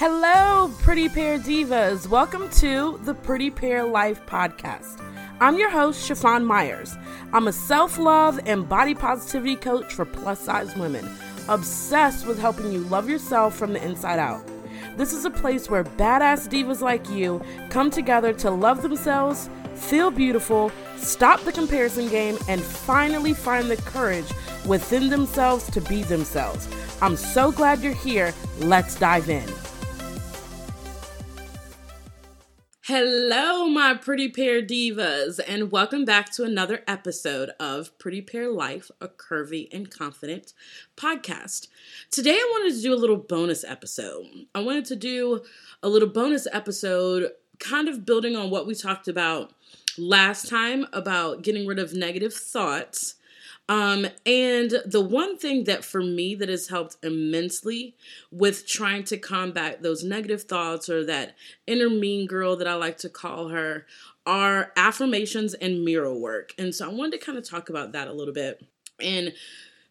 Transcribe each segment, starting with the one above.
Hello, Pretty Pair Divas. Welcome to the Pretty Pair Life podcast. I'm your host, Chiffon Myers. I'm a self love and body positivity coach for plus size women, obsessed with helping you love yourself from the inside out. This is a place where badass divas like you come together to love themselves, feel beautiful, stop the comparison game, and finally find the courage within themselves to be themselves. I'm so glad you're here. Let's dive in. Hello, my pretty pair divas, and welcome back to another episode of Pretty Pair Life, a curvy and confident podcast. Today, I wanted to do a little bonus episode. I wanted to do a little bonus episode, kind of building on what we talked about last time about getting rid of negative thoughts um, and the one thing that for me that has helped immensely with trying to combat those negative thoughts or that inner mean girl that I like to call her are affirmations and mirror work. And so I wanted to kind of talk about that a little bit. And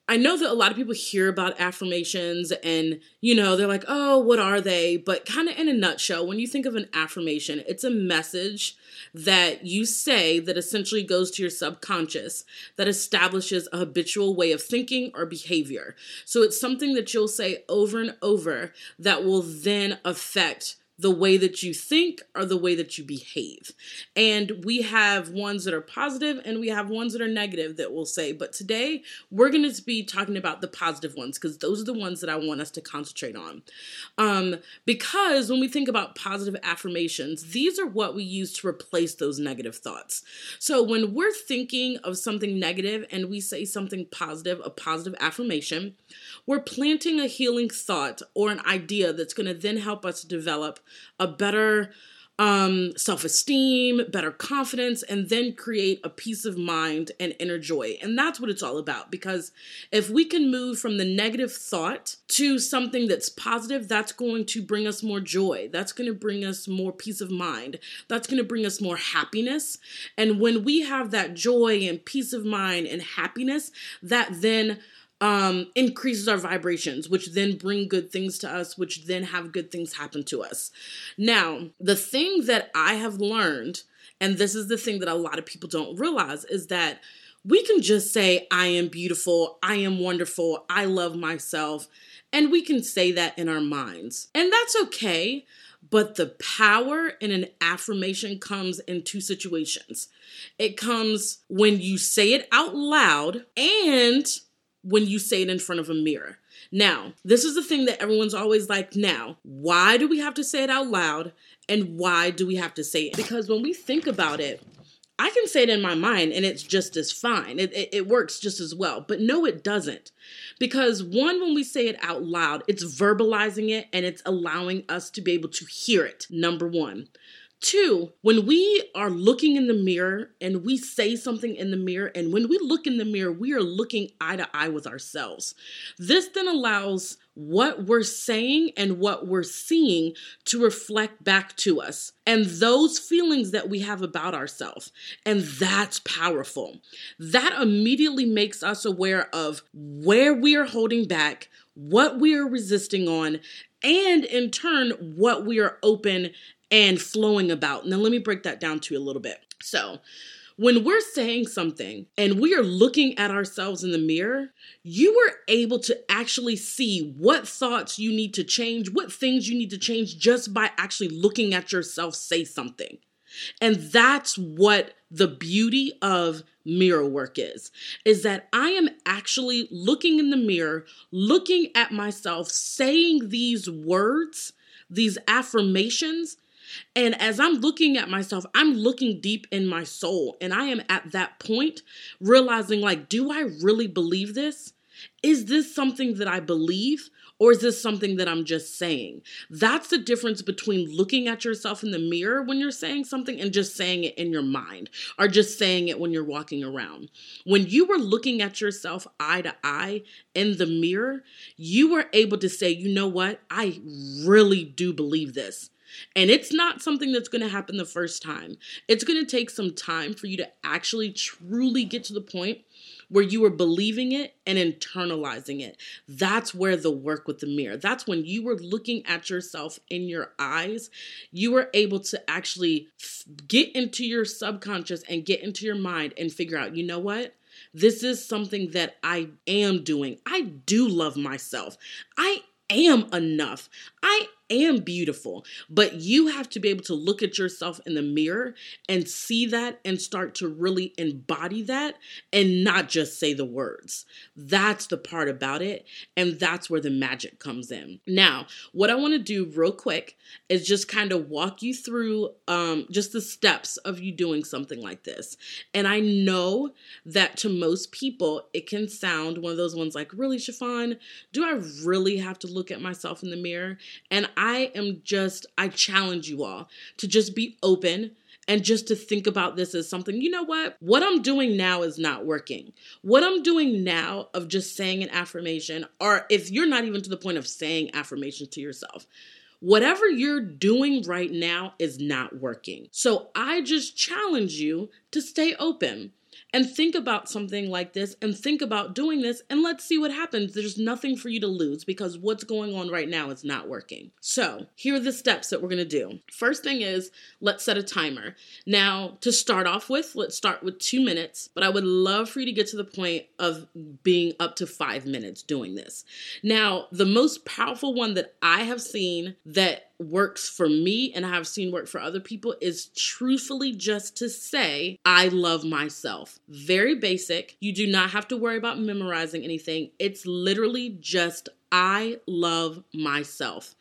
I know that a lot of people hear about affirmations and, you know, they're like, oh, what are they? But kind of in a nutshell, when you think of an affirmation, it's a message that you say that essentially goes to your subconscious that establishes a habitual way of thinking or behavior. So it's something that you'll say over and over that will then affect the way that you think or the way that you behave. And we have ones that are positive and we have ones that are negative that we'll say. But today we're going to be talking about the positive ones because those are the ones that I want us to concentrate on. Um, because when we think about positive affirmations, these are what we use to replace those negative thoughts. So when we're thinking of something negative and we say something positive, a positive affirmation, we're planting a healing thought or an idea that's going to then help us develop a better um, self esteem, better confidence, and then create a peace of mind and inner joy. And that's what it's all about. Because if we can move from the negative thought to something that's positive, that's going to bring us more joy. That's going to bring us more peace of mind. That's going to bring us more happiness. And when we have that joy and peace of mind and happiness, that then um, increases our vibrations, which then bring good things to us, which then have good things happen to us. Now, the thing that I have learned, and this is the thing that a lot of people don't realize, is that we can just say, I am beautiful, I am wonderful, I love myself, and we can say that in our minds. And that's okay. But the power in an affirmation comes in two situations. It comes when you say it out loud and when you say it in front of a mirror. Now, this is the thing that everyone's always like, now, why do we have to say it out loud? And why do we have to say it? Because when we think about it, I can say it in my mind and it's just as fine. It, it, it, works just as well. But no, it doesn't. Because one, when we say it out loud, it's verbalizing it and it's allowing us to be able to hear it, number one. Two, when we are looking in the mirror and we say something in the mirror, and when we look in the mirror, we are looking eye to eye with ourselves. This then allows what we're saying and what we're seeing to reflect back to us and those feelings that we have about ourselves. And that's powerful. That immediately makes us aware of where we are holding back, what we are resisting on, and in turn, what we are open and flowing about. Now, let me break that down to you a little bit. So, when we're saying something and we are looking at ourselves in the mirror, you are able to actually see what thoughts you need to change, what things you need to change just by actually looking at yourself say something. And that's what the beauty of mirror work is is that I am actually looking in the mirror, looking at myself, saying these words, these affirmations and as I'm looking at myself, I'm looking deep in my soul. And I am at that point realizing, like, do I really believe this? Is this something that I believe? Or is this something that I'm just saying? That's the difference between looking at yourself in the mirror when you're saying something and just saying it in your mind or just saying it when you're walking around. When you were looking at yourself eye to eye in the mirror, you were able to say, you know what? I really do believe this. And it's not something that's going to happen the first time. It's going to take some time for you to actually truly get to the point where you were believing it and internalizing it. That's where the work with the mirror, that's when you were looking at yourself in your eyes, you were able to actually get into your subconscious and get into your mind and figure out, you know what? This is something that I am doing. I do love myself. I am enough. I am beautiful. But you have to be able to look at yourself in the mirror and see that and start to really embody that and not just say the words. That's the part about it. And that's where the magic comes in. Now, what I want to do real quick is just kind of walk you through um, just the steps of you doing something like this. And I know that to most people, it can sound one of those ones like, really, Chiffon, do I really have to look at myself in the mirror? And I am just, I challenge you all to just be open and just to think about this as something, you know what? What I'm doing now is not working. What I'm doing now of just saying an affirmation, or if you're not even to the point of saying affirmations to yourself, whatever you're doing right now is not working. So I just challenge you to stay open and think about something like this and think about doing this and let's see what happens. There's nothing for you to lose because what's going on right now is not working. So, here are the steps that we're going to do. First thing is let's set a timer. Now, to start off with, let's start with two minutes, but I would love for you to get to the point of being up to five minutes doing this. Now, the most powerful one that I have seen that works for me and I have seen work for other people is truthfully just to say, I love myself. Very basic. You do not have to worry about memorizing anything. It's literally just, I love myself.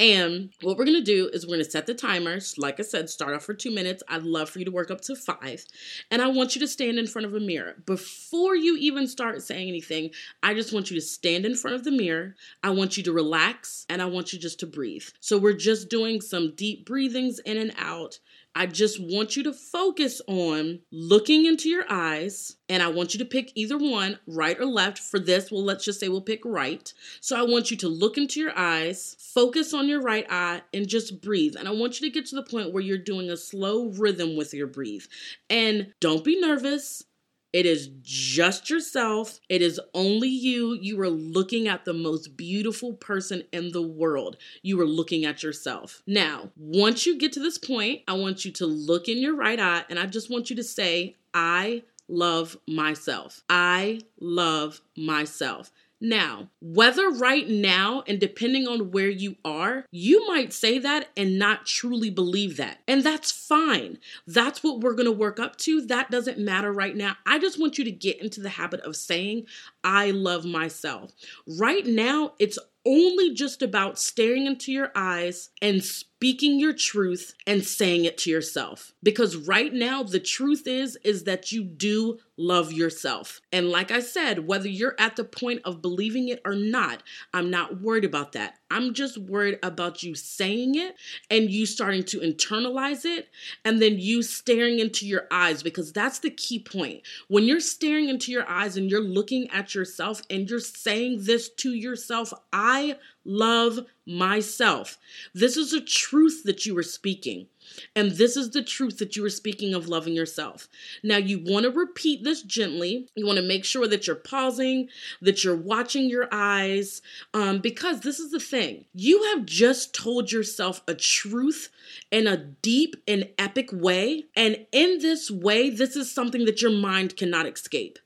And what we're gonna do is we're gonna set the timers. Like I said, start off for two minutes. I'd love for you to work up to five. And I want you to stand in front of a mirror. Before you even start saying anything, I just want you to stand in front of the mirror. I want you to relax and I want you just to breathe. So we're just doing some deep breathings in and out I just want you to focus on looking into your eyes, and I want you to pick either one, right or left. For this, well, let's just say we'll pick right. So I want you to look into your eyes, focus on your right eye, and just breathe. And I want you to get to the point where you're doing a slow rhythm with your breathe. And don't be nervous. It is just yourself. It is only you. You are looking at the most beautiful person in the world. You are looking at yourself. Now, once you get to this point, I want you to look in your right eye and I just want you to say, I love myself. I love myself. Now, whether right now and depending on where you are, you might say that and not truly believe that. And that's fine. That's what we're going to work up to. That doesn't matter right now. I just want you to get into the habit of saying, I love myself. Right now, it's only just about staring into your eyes and speaking your truth and saying it to yourself. Because right now the truth is is that you do love yourself. And like i said whether you're at the point of believing it or not i'm not worried about that. I'm just worried about you saying it and you starting to internalize it and then you staring into your eyes. Because that's the key point. When you're staring into your eyes and you're looking at yourself and you're saying this to yourself i love myself. This is a truth that you are speaking. And this is the truth that you were speaking of loving yourself. Now, you want to repeat this gently. You want to make sure that you're pausing, that you're watching your eyes, um, because this is the thing. You have just told yourself a truth in a deep and epic way. And in this way, this is something that your mind cannot escape.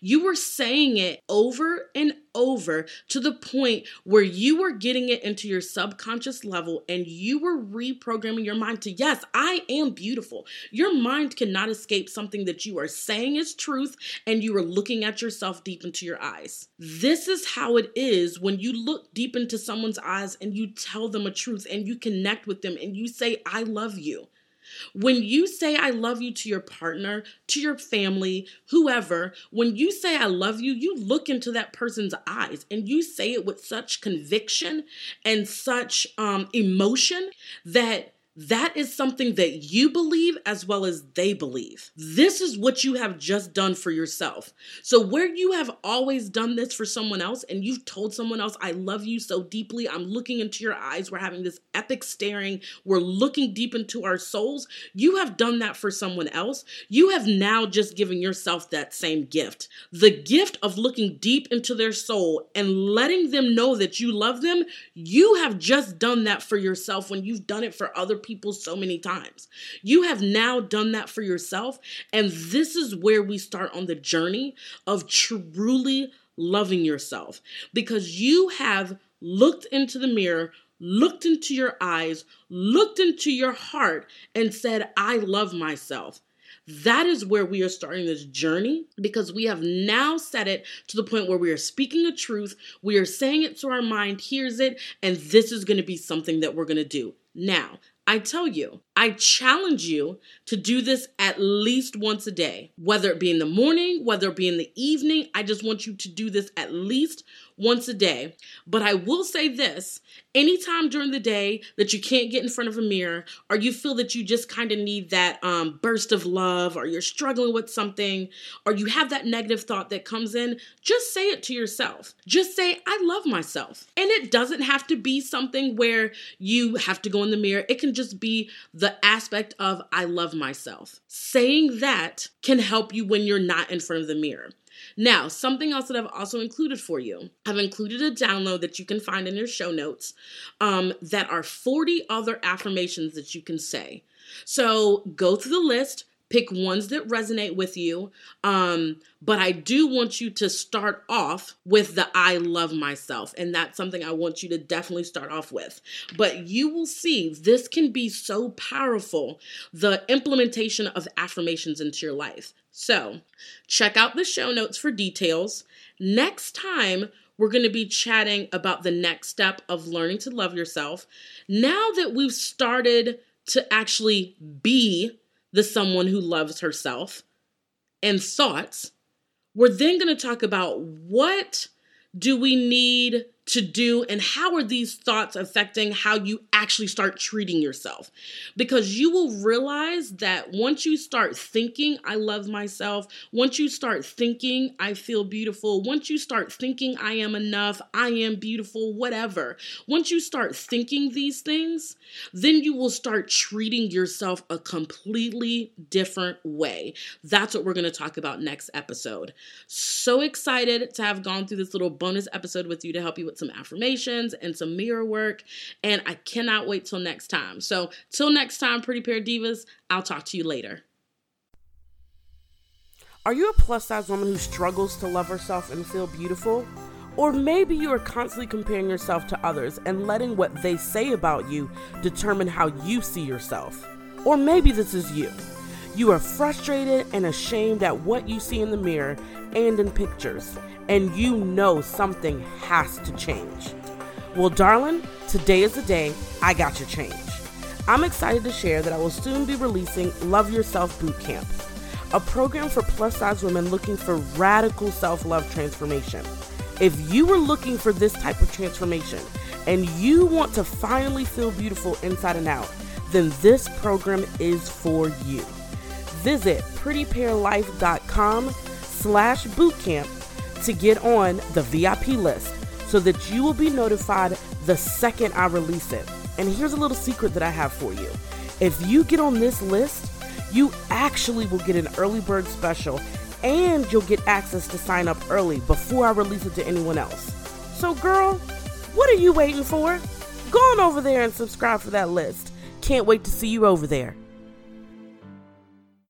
You were saying it over and over to the point where you were getting it into your subconscious level and you were reprogramming your mind to, yes, I am beautiful. Your mind cannot escape something that you are saying is truth and you are looking at yourself deep into your eyes. This is how it is when you look deep into someone's eyes and you tell them a truth and you connect with them and you say, I love you. When you say I love you to your partner, to your family, whoever, when you say I love you, you look into that person's eyes and you say it with such conviction and such um, emotion that that is something that you believe as well as they believe. This is what you have just done for yourself. So, where you have always done this for someone else and you've told someone else, I love you so deeply, I'm looking into your eyes, we're having this epic staring, we're looking deep into our souls, you have done that for someone else. You have now just given yourself that same gift the gift of looking deep into their soul and letting them know that you love them. You have just done that for yourself when you've done it for other people so many times. You have now done that for yourself. And this is where we start on the journey of truly loving yourself because you have looked into the mirror, looked into your eyes, looked into your heart, and said, I love myself. That is where we are starting this journey because we have now set it to the point where we are speaking the truth. We are saying it so our mind hears it, and this is going to be something that we're going to do. Now, I tell you, I challenge you to do this at least once a day, whether it be in the morning, whether it be in the evening. I just want you to do this at least once a day. But I will say this anytime during the day that you can't get in front of a mirror, or you feel that you just kind of need that um, burst of love, or you're struggling with something, or you have that negative thought that comes in, just say it to yourself. Just say, I love myself. And it doesn't have to be something where you have to go in the mirror, it can just be the aspect of, I love myself. Saying that can help you when you're not in front of the mirror. Now, something else that I've also included for you, I've included a download that you can find in your show notes um, that are 40 other affirmations that you can say. So go through the list, pick ones that resonate with you. Um, but I do want you to start off with the I love myself. And that's something I want you to definitely start off with. But you will see this can be so powerful the implementation of affirmations into your life. So, check out the show notes for details. Next time, we're going to be chatting about the next step of learning to love yourself. Now that we've started to actually be the someone who loves herself. And thoughts, we're then going to talk about what do we need to do and how are these thoughts affecting how you actually start treating yourself? Because you will realize that once you start thinking i love myself once you start thinking i feel beautiful once you start thinking i am enough i am beautiful whatever once you start thinking these things then you will start treating yourself a completely different way. That's what we're going to talk about next episode. So excited to have gone through this little bonus episode with you to help you with some affirmations and some mirror work. And I cannot wait till next time. So, till next time, Pretty Pair Divas, I'll talk to you later. Are you a plus size woman who struggles to love herself and feel beautiful? Or maybe you are constantly comparing yourself to others and letting what they say about you determine how you see yourself. Or maybe this is you. You are frustrated and ashamed at what you see in the mirror and in pictures, and you know something has to change. Well, darling, today is the day I got your change. I'm excited to share that I will soon be releasing Love Yourself Boot Camp, a program for plus size women looking for radical self love transformation. If you are looking for this type of transformation and you want to finally feel beautiful inside and out, then this program is for you. Visit prettypairlife.com slash bootcamp to get on the VIP list so that you will be notified the second I release it. And here's a little secret that I have for you. If you get on this list, you actually will get an early bird special and you'll get access to sign up early before I release it to anyone else. So, girl, what are you waiting for? Go on over there and subscribe for that list. Can't wait to see you over there.